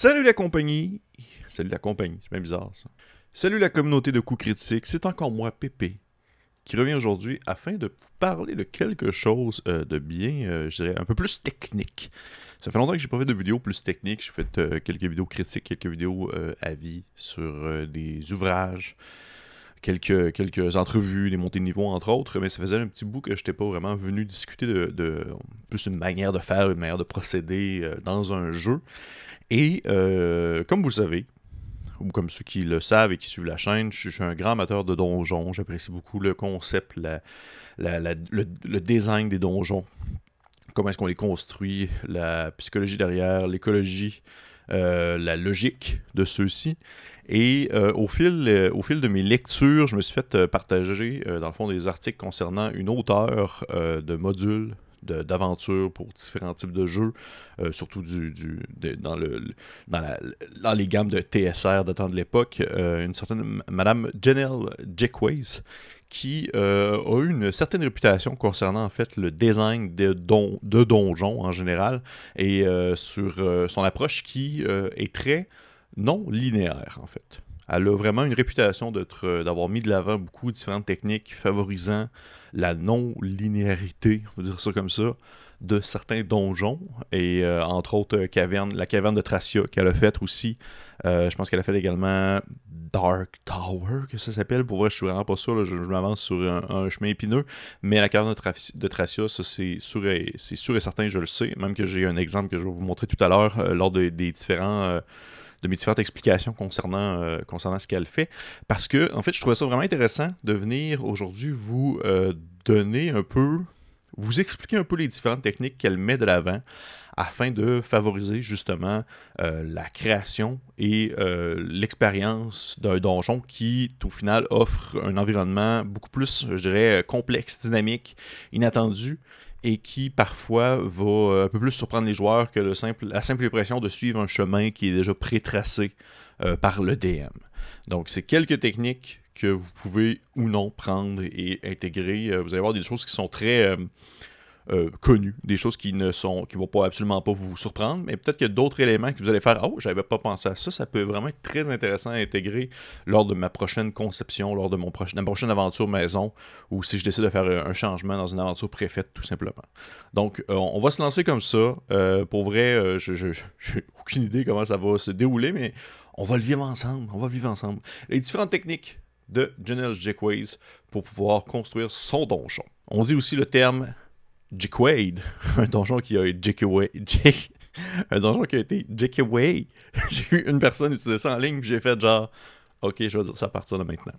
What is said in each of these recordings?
Salut la compagnie! Salut la compagnie, c'est bien bizarre ça. Salut la communauté de coups critiques, c'est encore moi, Pépé, qui revient aujourd'hui afin de vous parler de quelque chose euh, de bien, euh, je dirais, un peu plus technique. Ça fait longtemps que j'ai pas fait de vidéos plus techniques, j'ai fait euh, quelques vidéos critiques, quelques vidéos avis sur des ouvrages, quelques, quelques entrevues, des montées de niveau entre autres, mais ça faisait un petit bout que je n'étais pas vraiment venu discuter de, plus une manière de faire, une manière de procéder dans un jeu. Et comme vous le savez, ou comme ceux qui le savent et qui suivent la chaîne, je, suis un grand amateur de donjons. J'apprécie beaucoup le concept, le, le, design des donjons. Comment est-ce qu'on les construit, la psychologie derrière, l'écologie, euh, la logique de ceux-ci. Et euh, au, fil, euh, au fil de mes lectures, je me suis fait partager, dans le fond, des articles concernant une auteure de modules d'aventure pour différents types de jeux, euh, surtout du, dans, le, dans, les gammes de TSR temps de l'époque, euh, une certaine Madame Janelle Jackways qui euh, a eu une certaine réputation concernant en fait le design de, de donjons en général et sur son approche qui est très non linéaire en fait. Elle a vraiment une réputation d'avoir mis de l'avant beaucoup de différentes techniques favorisant la non-linéarité, on va dire ça comme ça, de certains donjons. Et euh, entre autres, euh, la caverne de Tracia qu'elle a faite aussi. Euh, je pense qu'elle a fait également Dark Tower, que ça s'appelle. Pour vrai, je suis vraiment pas sûr. je, m'avance sur un, chemin épineux. Mais la caverne de, Tracia, ça c'est sûr, et, sûr et certain, je le sais. Même que j'ai un exemple que je vais vous montrer tout à l'heure lors des différents de mes différentes explications concernant, euh, concernant ce qu'elle fait. Parce que, en fait, je trouvais ça vraiment intéressant de venir aujourd'hui vous euh, donner un peu, vous expliquer un peu les différentes techniques qu'elle met de l'avant afin de favoriser justement euh, la création et l'expérience d'un donjon qui, au final, offre un environnement beaucoup plus, je dirais, complexe, dynamique, inattendu et qui parfois va euh, un peu plus surprendre les joueurs que la simple impression de suivre un chemin qui est déjà pré-tracé euh, par le DM. Donc, c'est quelques techniques que vous pouvez ou non prendre et intégrer. Euh, vous allez voir des choses qui sont très euh, des choses qui ne sont, qui vont pas absolument pas vous surprendre, mais peut-être qu'il y a d'autres éléments que vous allez faire. Oh, j'avais pas pensé à ça. Ça peut vraiment être très intéressant à intégrer lors de ma prochaine conception, lors de mon ma prochaine aventure maison, ou si je décide de faire un changement dans une aventure préfète, tout simplement. Donc, euh, on va se lancer comme ça. Euh, pour vrai, je n'ai aucune idée comment ça va se dérouler, mais on va le vivre ensemble. On va vivre ensemble. Les différentes techniques de Janelle Jackways pour pouvoir construire son donjon. On dit aussi le terme Jickwade, un donjon qui a été un donjon qui a été Jickway. j'ai eu une personne utiliser ça en ligne, puis j'ai fait genre, ok, je vais dire ça à partir de maintenant.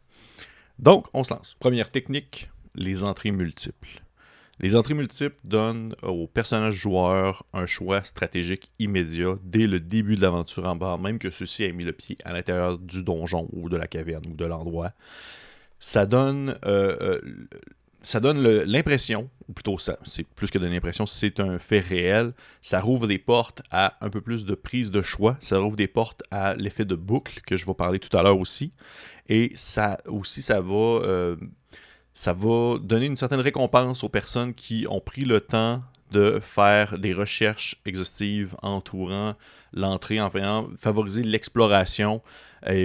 Donc, on se lance. Première technique, les entrées multiples. Les entrées multiples donnent aux personnages joueurs un choix stratégique immédiat dès le début de l'aventure en bas, même que ceux-ci aient mis le pied à l'intérieur du donjon ou de la caverne ou de l'endroit. Ça donne euh, euh, ça donne l'impression, ou plutôt ça, c'est plus que de l'impression, c'est un fait réel. Ça rouvre des portes à un peu plus de prise de choix. Ça rouvre des portes à l'effet de boucle que je vais parler tout à l'heure aussi. Et ça aussi, ça va, euh, ça va donner une certaine récompense aux personnes qui ont pris le temps de faire des recherches exhaustives entourant l'entrée, en faisant favoriser l'exploration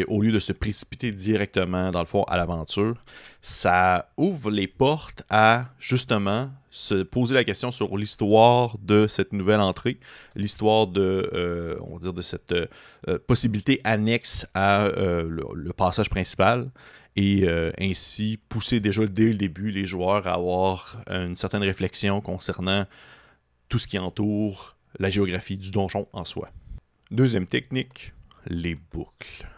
au lieu de se précipiter directement, dans le fond, à l'aventure. Ça ouvre les portes à, justement, se poser la question sur l'histoire de cette nouvelle entrée, l'histoire de, euh, on va dire, de cette euh, possibilité annexe à euh, le, passage principal et ainsi pousser déjà dès le début les joueurs à avoir une certaine réflexion concernant tout ce qui entoure la géographie du donjon en soi. Deuxième technique, les boucles.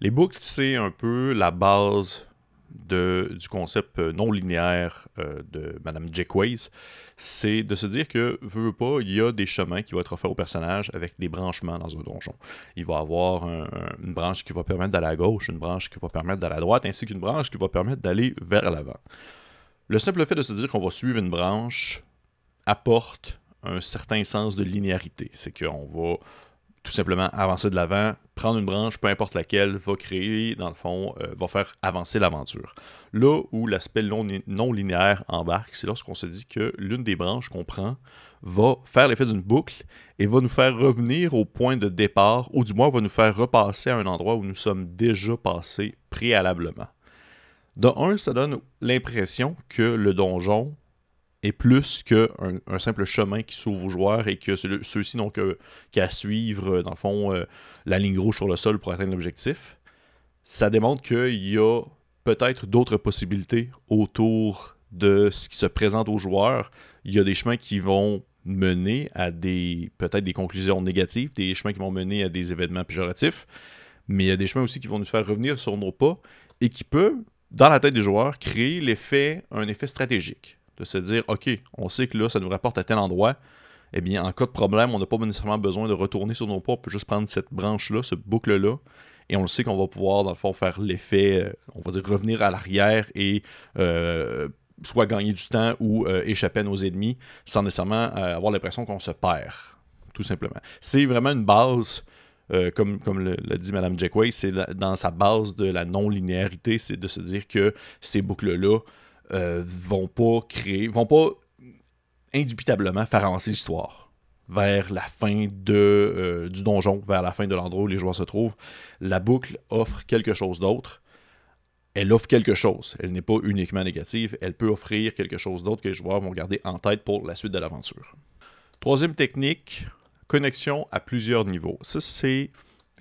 Les boucles, c'est un peu la base du concept non linéaire euh, de Madame Jackways. C'est de se dire que, veut pas, il y a des chemins qui vont être offerts au personnage avec des branchements dans un donjon. Il va avoir une branche qui va permettre d'aller à gauche, une branche qui va permettre d'aller à droite, ainsi qu'une branche qui va permettre d'aller vers l'avant. Le simple fait de se dire qu'on va suivre une branche apporte un certain sens de linéarité. C'est qu'on va tout simplement avancer de l'avant, prendre une branche, peu importe laquelle, va créer, dans le fond, euh, va faire avancer l'aventure. Là où l'aspect non, non, linéaire embarque, c'est lorsqu'on se dit que l'une des branches qu'on prend va faire l'effet d'une boucle et va nous faire revenir au point de départ, ou du moins va nous faire repasser à un endroit où nous sommes déjà passés préalablement. De un, ça donne l'impression que le donjon est plus qu'un un simple chemin qui s'ouvre aux joueurs et que ceux-ci n'ont qu'à suivre, euh, dans le fond, euh, la ligne rouge sur le sol pour atteindre l'objectif. Ça démontre qu'il y a peut-être d'autres possibilités autour de ce qui se présente aux joueurs. Il y a des chemins qui vont mener à des peut-être des conclusions négatives, des chemins qui vont mener à des événements péjoratifs, mais il y a des chemins aussi qui vont nous faire revenir sur nos pas et qui peuvent, dans la tête des joueurs, créer l'effet, un effet stratégique de se dire, OK, on sait que là, ça nous rapporte à tel endroit. Eh bien, en cas de problème, on n'a pas nécessairement besoin de retourner sur nos pas. On peut juste prendre cette branche-là, ce boucle-là, et on le sait qu'on va pouvoir, dans le fond, faire l'effet, euh, on va dire, revenir à l'arrière et euh, soit gagner du temps ou euh, échapper à nos ennemis sans nécessairement avoir l'impression qu'on se perd, tout simplement. C'est vraiment une base. comme, l'a dit Mme Jackway, c'est dans sa base de la non-linéarité, c'est de se dire que ces boucles-là euh, vont pas créer, vont pas indubitablement faire avancer l'histoire vers la fin de, euh, du donjon, vers la fin de l'endroit où les joueurs se trouvent. La boucle offre quelque chose d'autre. Elle offre quelque chose. Elle n'est pas uniquement négative. Elle peut offrir quelque chose d'autre que les joueurs vont garder en tête pour la suite de l'aventure. Troisième technique, connexion à plusieurs niveaux. Ça, c'est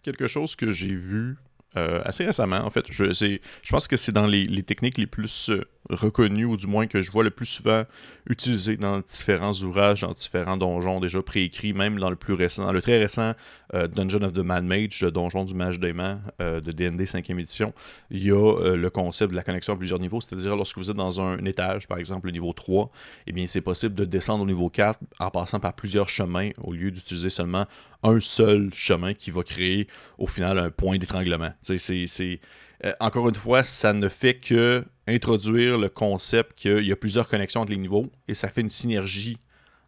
quelque chose que j'ai vu euh, assez récemment. En fait, je, je pense que c'est dans les, les, techniques les plus reconnu, ou du moins que je vois le plus souvent utilisé dans différents ouvrages, dans différents donjons déjà préécrits, même dans le plus récent, dans le très récent euh, Dungeon of the Mad Mage, le donjon du mage d'aimant euh, de D&D 5e édition, il y a euh, le concept de la connexion à plusieurs niveaux, c'est-à-dire lorsque vous êtes dans un étage, par exemple le niveau 3, eh bien c'est possible de descendre au niveau 4 en passant par plusieurs chemins au lieu d'utiliser seulement un seul chemin qui va créer au final un point d'étranglement. C'est euh, encore une fois, ça ne fait que introduire le concept qu'il y a plusieurs connexions entre les niveaux et ça fait une synergie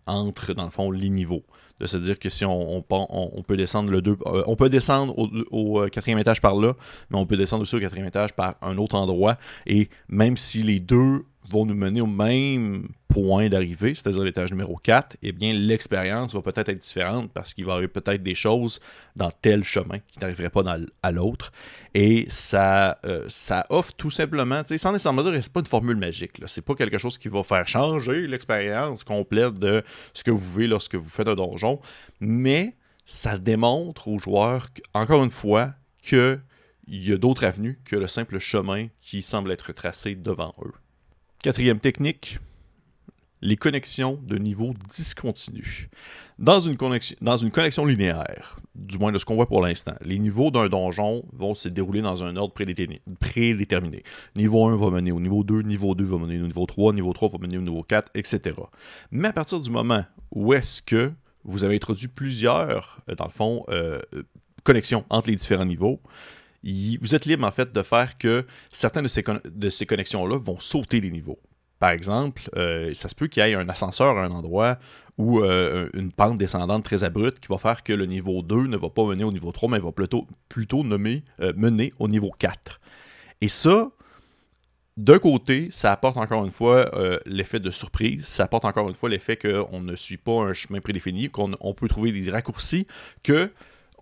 entre, dans le fond, les niveaux. De se dire que si on, peut descendre le deux, euh, on peut descendre au, au, euh, quatrième étage par là, mais on peut descendre aussi au quatrième étage par un autre endroit. Et même si les deux vont nous mener au même point d'arrivée, c'est-à-dire l'étage numéro 4, eh bien, l'expérience va peut-être être différente parce qu'il va y avoir peut-être des choses dans tel chemin qui n'arriveraient pas dans, à l'autre. Et ça, euh, ça offre tout simplement, sans nécessairement dire que c'est pas une formule magique. C'est pas quelque chose qui va faire changer l'expérience complète de ce que vous vivez lorsque vous faites un donjon, mais ça démontre aux joueurs, encore une fois, qu'il y a d'autres avenues que le simple chemin qui semble être tracé devant eux. Quatrième technique, les connexions de niveau discontinus. Dans une, connexion, linéaire, du moins de ce qu'on voit pour l'instant, les niveaux d'un donjon vont se dérouler dans un ordre prédéterminé. Niveau 1 va mener au niveau 2, niveau 2 va mener au niveau 3, niveau 3 va mener au niveau 4, etc. Mais à partir du moment où est-ce que vous avez introduit plusieurs, euh, dans le fond, euh, connexions entre les différents niveaux, vous êtes libre en fait de faire que certaines de ces, de ces connexions-là vont sauter les niveaux. Par exemple, euh, ça se peut qu'il y ait un ascenseur à un endroit ou euh, une pente descendante très abrupte qui va faire que le niveau 2 ne va pas mener au niveau 3, mais va plutôt, plutôt nommer, euh, mener au niveau 4. Et ça, d'un côté, ça apporte encore une fois l'effet de surprise, ça apporte encore une fois l'effet qu'on ne suit pas un chemin prédéfini, qu'on peut trouver des raccourcis, que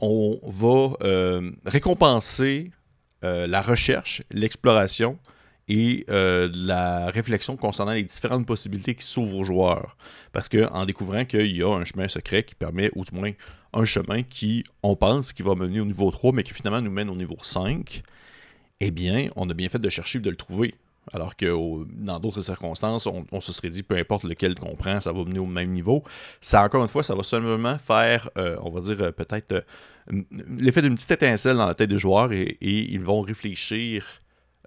on va euh, récompenser euh, la recherche, l'exploration et euh, la réflexion concernant les différentes possibilités qui s'ouvrent aux joueurs. Parce qu'en découvrant qu'il y a un chemin secret qui permet, ou du moins un chemin qui, on pense, qui va mener au niveau 3, mais qui finalement nous mène au niveau 5, eh bien, on a bien fait de chercher et de le trouver. Alors que dans d'autres circonstances, on, se serait dit, peu importe lequel qu'on prend, ça va mener au même niveau. Ça, encore une fois, ça va seulement faire, euh, on va dire, euh, peut-être euh, l'effet d'une petite étincelle dans la tête des joueurs et, ils vont réfléchir,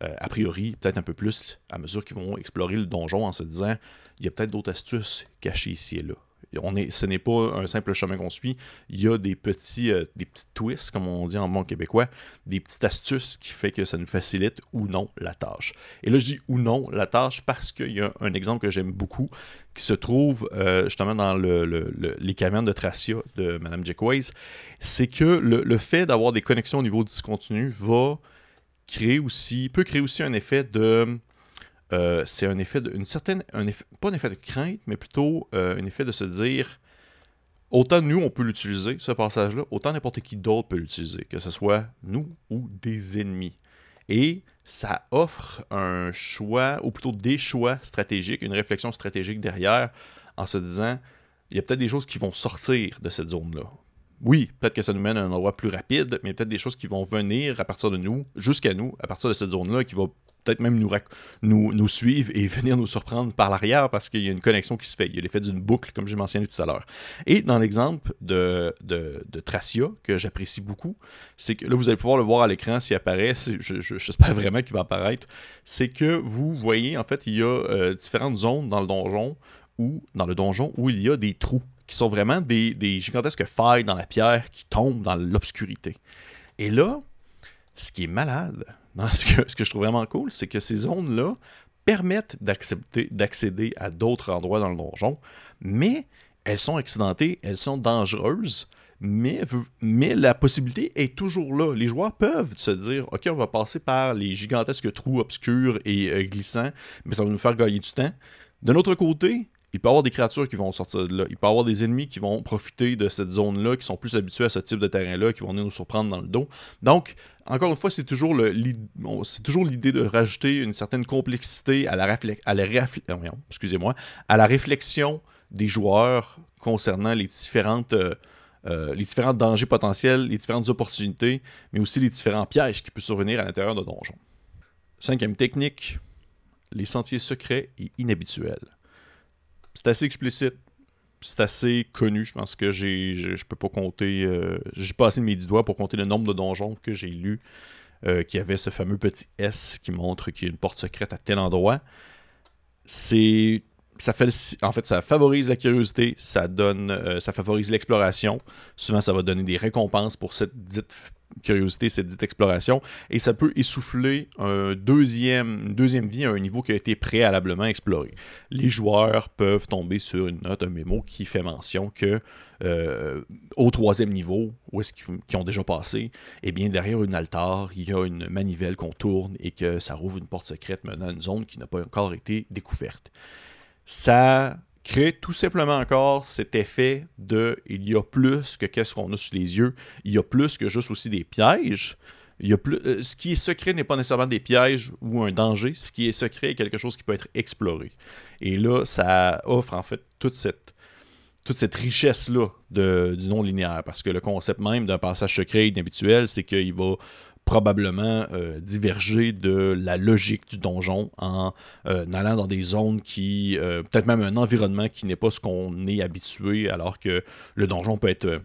a priori, peut-être un peu plus à mesure qu'ils vont explorer le donjon en se disant, il y a peut-être d'autres astuces cachées ici et là. On est, ce n'est pas un simple chemin qu'on suit. Il y a des petits, euh, des twists, comme on dit en bon québécois, des petites astuces qui fait que ça nous facilite ou non la tâche. Et là, je dis ou non la tâche parce qu'il y a un exemple que j'aime beaucoup qui se trouve euh, justement dans les cavernes de Tracia de Mme Jackways. C'est que le, fait d'avoir des connexions au niveau discontinu va créer aussi, peut créer aussi un effet de euh, c'est un effet de, une certaine, pas un effet de crainte, mais plutôt euh, un effet de se dire, autant nous on peut l'utiliser, ce passage-là, autant n'importe qui d'autre peut l'utiliser, que ce soit nous ou des ennemis. Et ça offre un choix, ou plutôt des choix stratégiques, une réflexion stratégique derrière, en se disant, il y a peut-être des choses qui vont sortir de cette zone-là. Oui, peut-être que ça nous mène à un endroit plus rapide, mais peut-être des choses qui vont venir à partir de nous, jusqu'à nous, à partir de cette zone-là, qui va peut-être même nous, suivre et venir nous surprendre par l'arrière parce qu'il y a une connexion qui se fait. Il y a l'effet d'une boucle, comme j'ai mentionné tout à l'heure. Et dans l'exemple de, de, Tracia, que j'apprécie beaucoup, c'est que là, vous allez pouvoir le voir à l'écran s'il apparaît. J'espère vraiment qu'il va apparaître. C'est que vous voyez, en fait, il y a euh, différentes zones dans le donjon ou dans le donjon où il y a des trous qui sont vraiment des gigantesques failles dans la pierre qui tombent dans l'obscurité. Et là, ce qui est malade, ce, que, je trouve vraiment cool, c'est que ces zones-là permettent d'accéder à d'autres endroits dans le donjon, mais elles sont accidentées, elles sont dangereuses, mais, la possibilité est toujours là. Les joueurs peuvent se dire, OK, on va passer par les gigantesques trous obscurs et euh, glissants, mais ça va nous faire gagner du temps. D'un autre côté, il peut y avoir des créatures qui vont sortir de là. Il peut y avoir des ennemis qui vont profiter de cette zone-là, qui sont plus habitués à ce type de terrain-là, qui vont venir nous surprendre dans le dos. Donc, encore une fois, c'est toujours l'idée de rajouter une certaine complexité à la, la réflexion des joueurs concernant. Euh, euh, les différents dangers potentiels, les différentes opportunités, mais aussi les différents pièges qui peuvent survenir à l'intérieur de donjons. Cinquième technique, les sentiers secrets et inhabituels c'est assez explicite. C'est assez connu. Je pense que j'ai, je, peux pas compter. Euh, j'ai pas assez de mes dix doigts pour compter le nombre de donjons que j'ai lus euh, qui avait ce fameux petit S qui montre qu'il y a une porte secrète à tel endroit. C'est ça en fait ça favorise la curiosité, ça donne euh, ça favorise l'exploration. Souvent ça va donner des récompenses pour cette dite curiosité, cette dite exploration, et ça peut essouffler un deuxième, une deuxième vie à un niveau qui a été préalablement exploré. Les joueurs peuvent tomber sur une note, un mémo qui fait mention que euh, au troisième niveau, où est-ce qu'ils ont déjà passé, eh bien derrière une altar, il y a une manivelle qu'on tourne et que ça rouvre une porte secrète menant à une zone qui n'a pas encore été découverte. Ça crée tout simplement encore cet effet de il y a plus que qu'est-ce qu'on a sous les yeux, il y a plus que juste aussi des pièges. Il y a plus, euh, ce qui est secret n'est pas nécessairement des pièges ou un danger. Ce qui est secret est quelque chose qui peut être exploré. Et là, ça offre en fait toute cette, toute cette richesse-là du non-linéaire. Parce que le concept même d'un passage secret inhabituel, c'est qu'il va probablement euh, diverger de la logique du donjon en euh, allant dans des zones qui, euh, peut-être même un environnement qui n'est pas ce qu'on est habitué, alors que le donjon peut être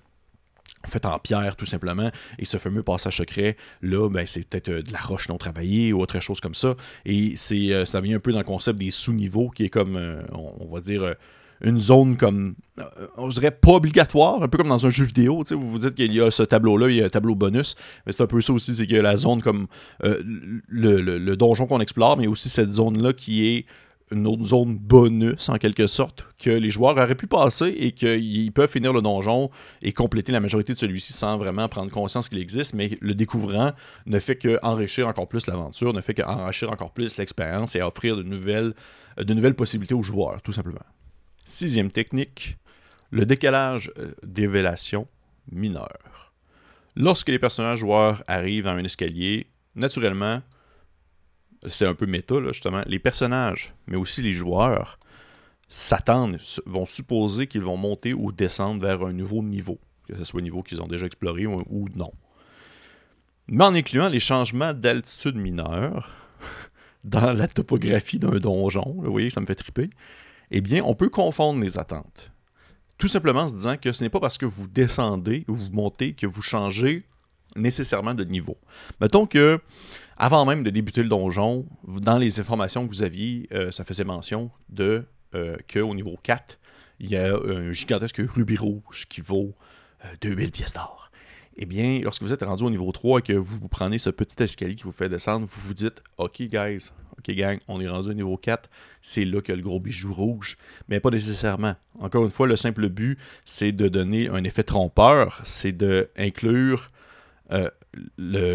fait en pierre tout simplement. Et ce fameux passage secret là ben, c'est peut-être de la roche non travaillée ou autre chose comme ça. Et c'est ça vient un peu dans le concept des sous-niveaux qui est comme on, va dire une zone comme, euh, on dirait pas obligatoire, un peu comme dans un jeu vidéo. Vous vous dites qu'il y a ce tableau-là, il y a un tableau bonus, mais c'est un peu ça aussi, c'est qu'il y a la zone comme euh, le, donjon qu'on explore, mais aussi cette zone-là qui est une autre zone bonus en quelque sorte que les joueurs auraient pu passer et qu'ils peuvent finir le donjon et compléter la majorité de celui-ci sans vraiment prendre conscience qu'il existe, mais le découvrant ne fait qu'enrichir encore plus l'aventure, ne fait qu'enrichir encore plus l'expérience et offrir de nouvelles, de nouvelles possibilités aux joueurs, tout simplement. Sixième technique, le décalage euh, d'évélation mineur. Lorsque les personnages joueurs arrivent dans un escalier, naturellement, c'est un peu méta, justement, les personnages, mais aussi les joueurs, s'attendent, vont supposer qu'ils vont monter ou descendre vers un nouveau niveau, que ce soit un niveau qu'ils ont déjà exploré ou, non. Mais en incluant les changements d'altitude mineure dans la topographie d'un donjon, vous voyez, ça me fait triper, eh bien, on peut confondre les attentes. Tout simplement en se disant que ce n'est pas parce que vous descendez ou vous montez que vous changez nécessairement de niveau. Mettons que, avant même de débuter le donjon, dans les informations que vous aviez, euh, ça faisait mention de euh, qu'au niveau 4, il y a un gigantesque rubis rouge qui vaut 2000 pièces d'or. Eh bien, lorsque vous êtes rendu au niveau 3 et que vous, vous prenez ce petit escalier qui vous fait descendre, vous vous dites OK, guys, OK, gang, on est rendu au niveau 4, c'est là qu'il y a le gros bijou rouge. Mais pas nécessairement. Encore une fois, le simple but, c'est de donner un effet trompeur, c'est d'inclure euh,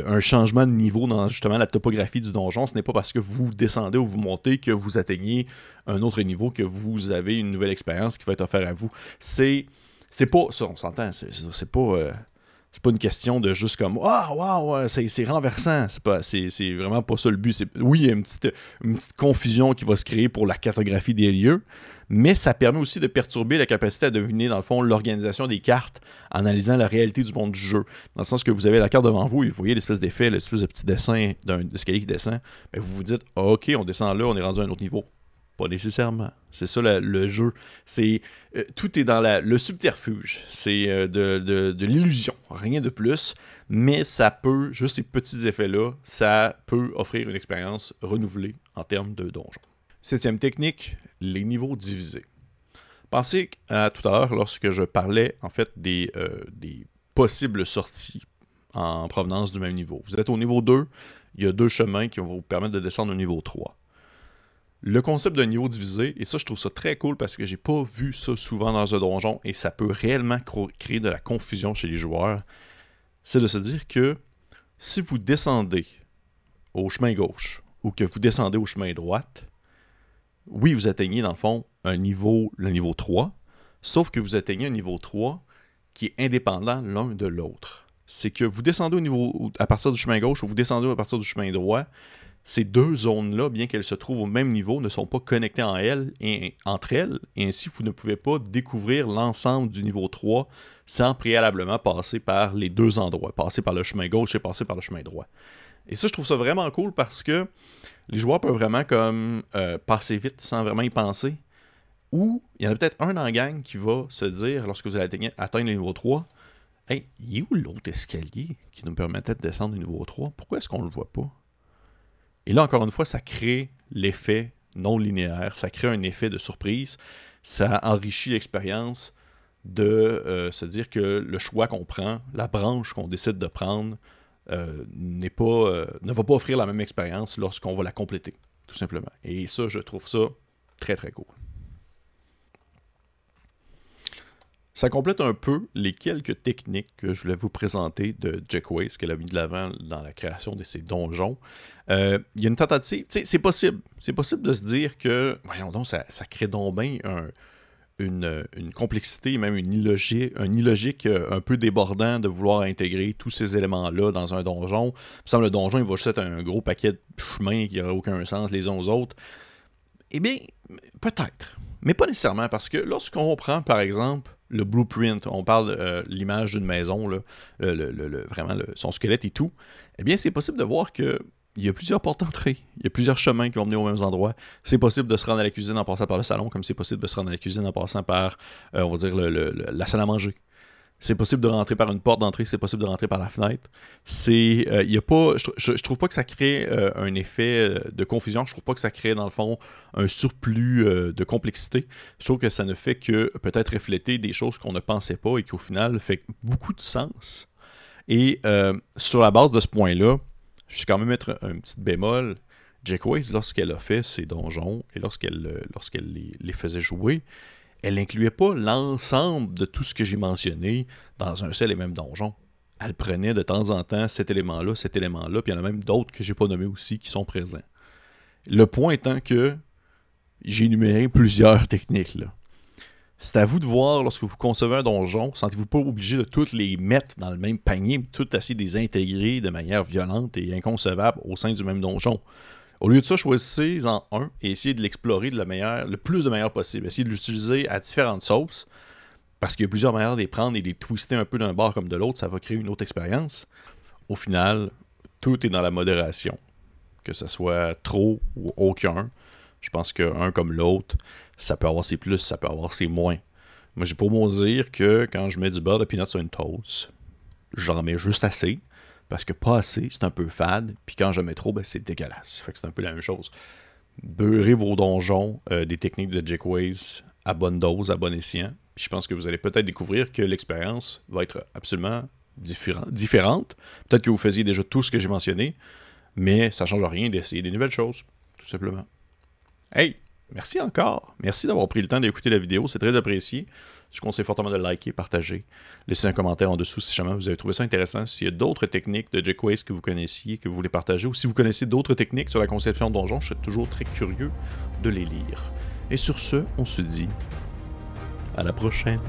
un changement de niveau dans justement la topographie du donjon. Ce n'est pas parce que vous descendez ou vous montez que vous atteignez un autre niveau, que vous avez une nouvelle expérience qui va être offerte à vous. C'est. C'est pas. Ça, on s'entend. C'est pas. Euh, c'est pas une question de juste comme ah waouh c'est renversant. C'est pas c'est vraiment pas ça le but. Oui il y a une petite, une petite confusion qui va se créer pour la cartographie des lieux mais ça permet aussi de perturber la capacité à deviner dans le fond l'organisation des cartes en analysant la réalité du monde du jeu. Dans le sens que vous avez la carte devant vous et vous voyez l'espèce d'effet l'espèce de petit dessin d'un escalier qui descend mais vous vous dites ok on descend là on est rendu à un autre niveau pas nécessairement. C'est ça le jeu. C'est euh, tout est dans le subterfuge. C'est euh, de, l'illusion, rien de plus. Mais ça peut, juste ces petits effets-là, ça peut offrir une expérience renouvelée en termes de donjon. Septième technique, les niveaux divisés. Pensez à tout à l'heure lorsque je parlais en fait des, euh, des possibles sorties en provenance du même niveau. Vous êtes au niveau 2, il y a deux chemins qui vont vous permettre de descendre au niveau 3 le concept d'un niveau divisé, et ça je trouve ça très cool parce que j'ai pas vu ça souvent dans un donjon et ça peut réellement créer de la confusion chez les joueurs, c'est de se dire que si vous descendez au chemin gauche ou que vous descendez au chemin droite, oui, vous atteignez dans le fond un niveau, le niveau 3, sauf que vous atteignez un niveau 3 qui est indépendant l'un de l'autre. C'est que vous descendez au niveau à partir du chemin gauche ou vous descendez à partir du chemin droit, ces deux zones-là, bien qu'elles se trouvent au même niveau, ne sont pas connectées entre elles, et ainsi vous ne pouvez pas découvrir l'ensemble du niveau 3 sans préalablement passer par les deux endroits, passer par le chemin gauche et passer par le chemin droit. Et ça, je trouve ça vraiment cool parce que les joueurs peuvent vraiment comme euh, passer vite sans vraiment y penser. Ou il y en a peut-être un en gang qui va se dire, lorsque vous allez atteindre, le niveau 3, Hey, il est où l'autre escalier qui nous permettait de descendre au niveau 3 Pourquoi est-ce qu'on ne le voit pas et là, encore une fois, ça crée l'effet non linéaire, ça crée un effet de surprise, ça enrichit l'expérience de euh, se dire que le choix qu'on prend, la branche qu'on décide de prendre, euh, pas, euh, ne va pas offrir la même expérience lorsqu'on va la compléter, tout simplement. Et ça, je trouve ça très très cool. Ça complète un peu les quelques techniques que je voulais vous présenter de Jack Waze, qu'elle a mis de l'avant dans la création de ses donjons. Euh, il y a une tentative, c'est possible. C'est possible de se dire que, voyons donc, ça, crée donc bien une, complexité, même une illogique, un illogique euh, un peu débordant de vouloir intégrer tous ces éléments-là dans un donjon. Il me le donjon, il va juste être un gros paquet de chemins qui n'auraient aucun sens les uns aux autres. Eh bien, peut-être. Mais pas nécessairement, parce que lorsqu'on prend, par exemple, le blueprint, on parle euh, l'image d'une maison, le, vraiment son squelette et tout, eh bien, c'est possible de voir que il y a plusieurs portes d'entrée, il y a plusieurs chemins qui vont mener aux mêmes endroits. C'est possible de se rendre à la cuisine en passant par le salon, comme c'est possible de se rendre à la cuisine en passant par, euh, on va dire, la salle à manger. C'est possible de rentrer par une porte d'entrée, c'est possible de rentrer par la fenêtre. C'est, euh, y a pas, je, trouve pas que ça crée euh, un effet euh, de confusion. Je trouve pas que ça crée dans le fond un surplus de complexité. Je trouve que ça ne fait que peut-être refléter des choses qu'on ne pensait pas et qui au final fait beaucoup de sens. Et sur la base de ce point-là, je vais quand même mettre un petit bémol. Jack Waze, lorsqu'elle a fait ses donjons et lorsqu'elle lorsqu'elle les, les faisait jouer, elle n'incluait pas l'ensemble de tout ce que j'ai mentionné dans un seul et même donjon. Elle prenait de temps en temps cet élément-là, cet élément-là, puis il y en a même d'autres que j'ai pas nommés aussi qui sont présents. Le point étant que j'ai énuméré plusieurs techniques. C'est à vous de voir lorsque vous concevez un donjon, sentez-vous pas obligé de toutes les mettre dans le même panier, toutes assez désintégrer de manière violente et inconcevable au sein du même donjon. Au lieu de ça, choisissez-en un et essayez de l'explorer de la meilleure, le plus de manière possible. Essayez de l'utiliser à différentes sauces, parce qu'il y a plusieurs manières de les prendre et de les twister un peu d'un bord comme de l'autre, ça va créer une autre expérience. Au final, tout est dans la modération. Que ce soit trop ou aucun. Je pense qu'un comme l'autre, ça peut avoir ses plus, ça peut avoir ses moins. Moi, j'ai pour moi dire que quand je mets du beurre de peanut sur une toast, j'en mets juste assez. Parce que pas assez, c'est un peu fade. Puis quand je mets trop, ben, c'est dégueulasse. Fait que c'est un peu la même chose. Beurrez vos donjons, euh, des techniques de Jack Ways à bonne dose, à bon escient. je pense que vous allez peut-être découvrir que l'expérience va être absolument différente. Peut-être que vous faisiez déjà tout ce que j'ai mentionné, mais ça ne change rien d'essayer des nouvelles choses, tout simplement. Hey, merci encore. Merci d'avoir pris le temps d'écouter la vidéo, c'est très apprécié. Je vous conseille fortement de liker, partager, laisser un commentaire en dessous si jamais vous avez trouvé ça intéressant. S'il y a d'autres techniques de Jackways que vous connaissiez, que vous voulez partager, ou si vous connaissez d'autres techniques sur la conception de donjons, je serais toujours très curieux de les lire. Et sur ce, on se dit à la prochaine.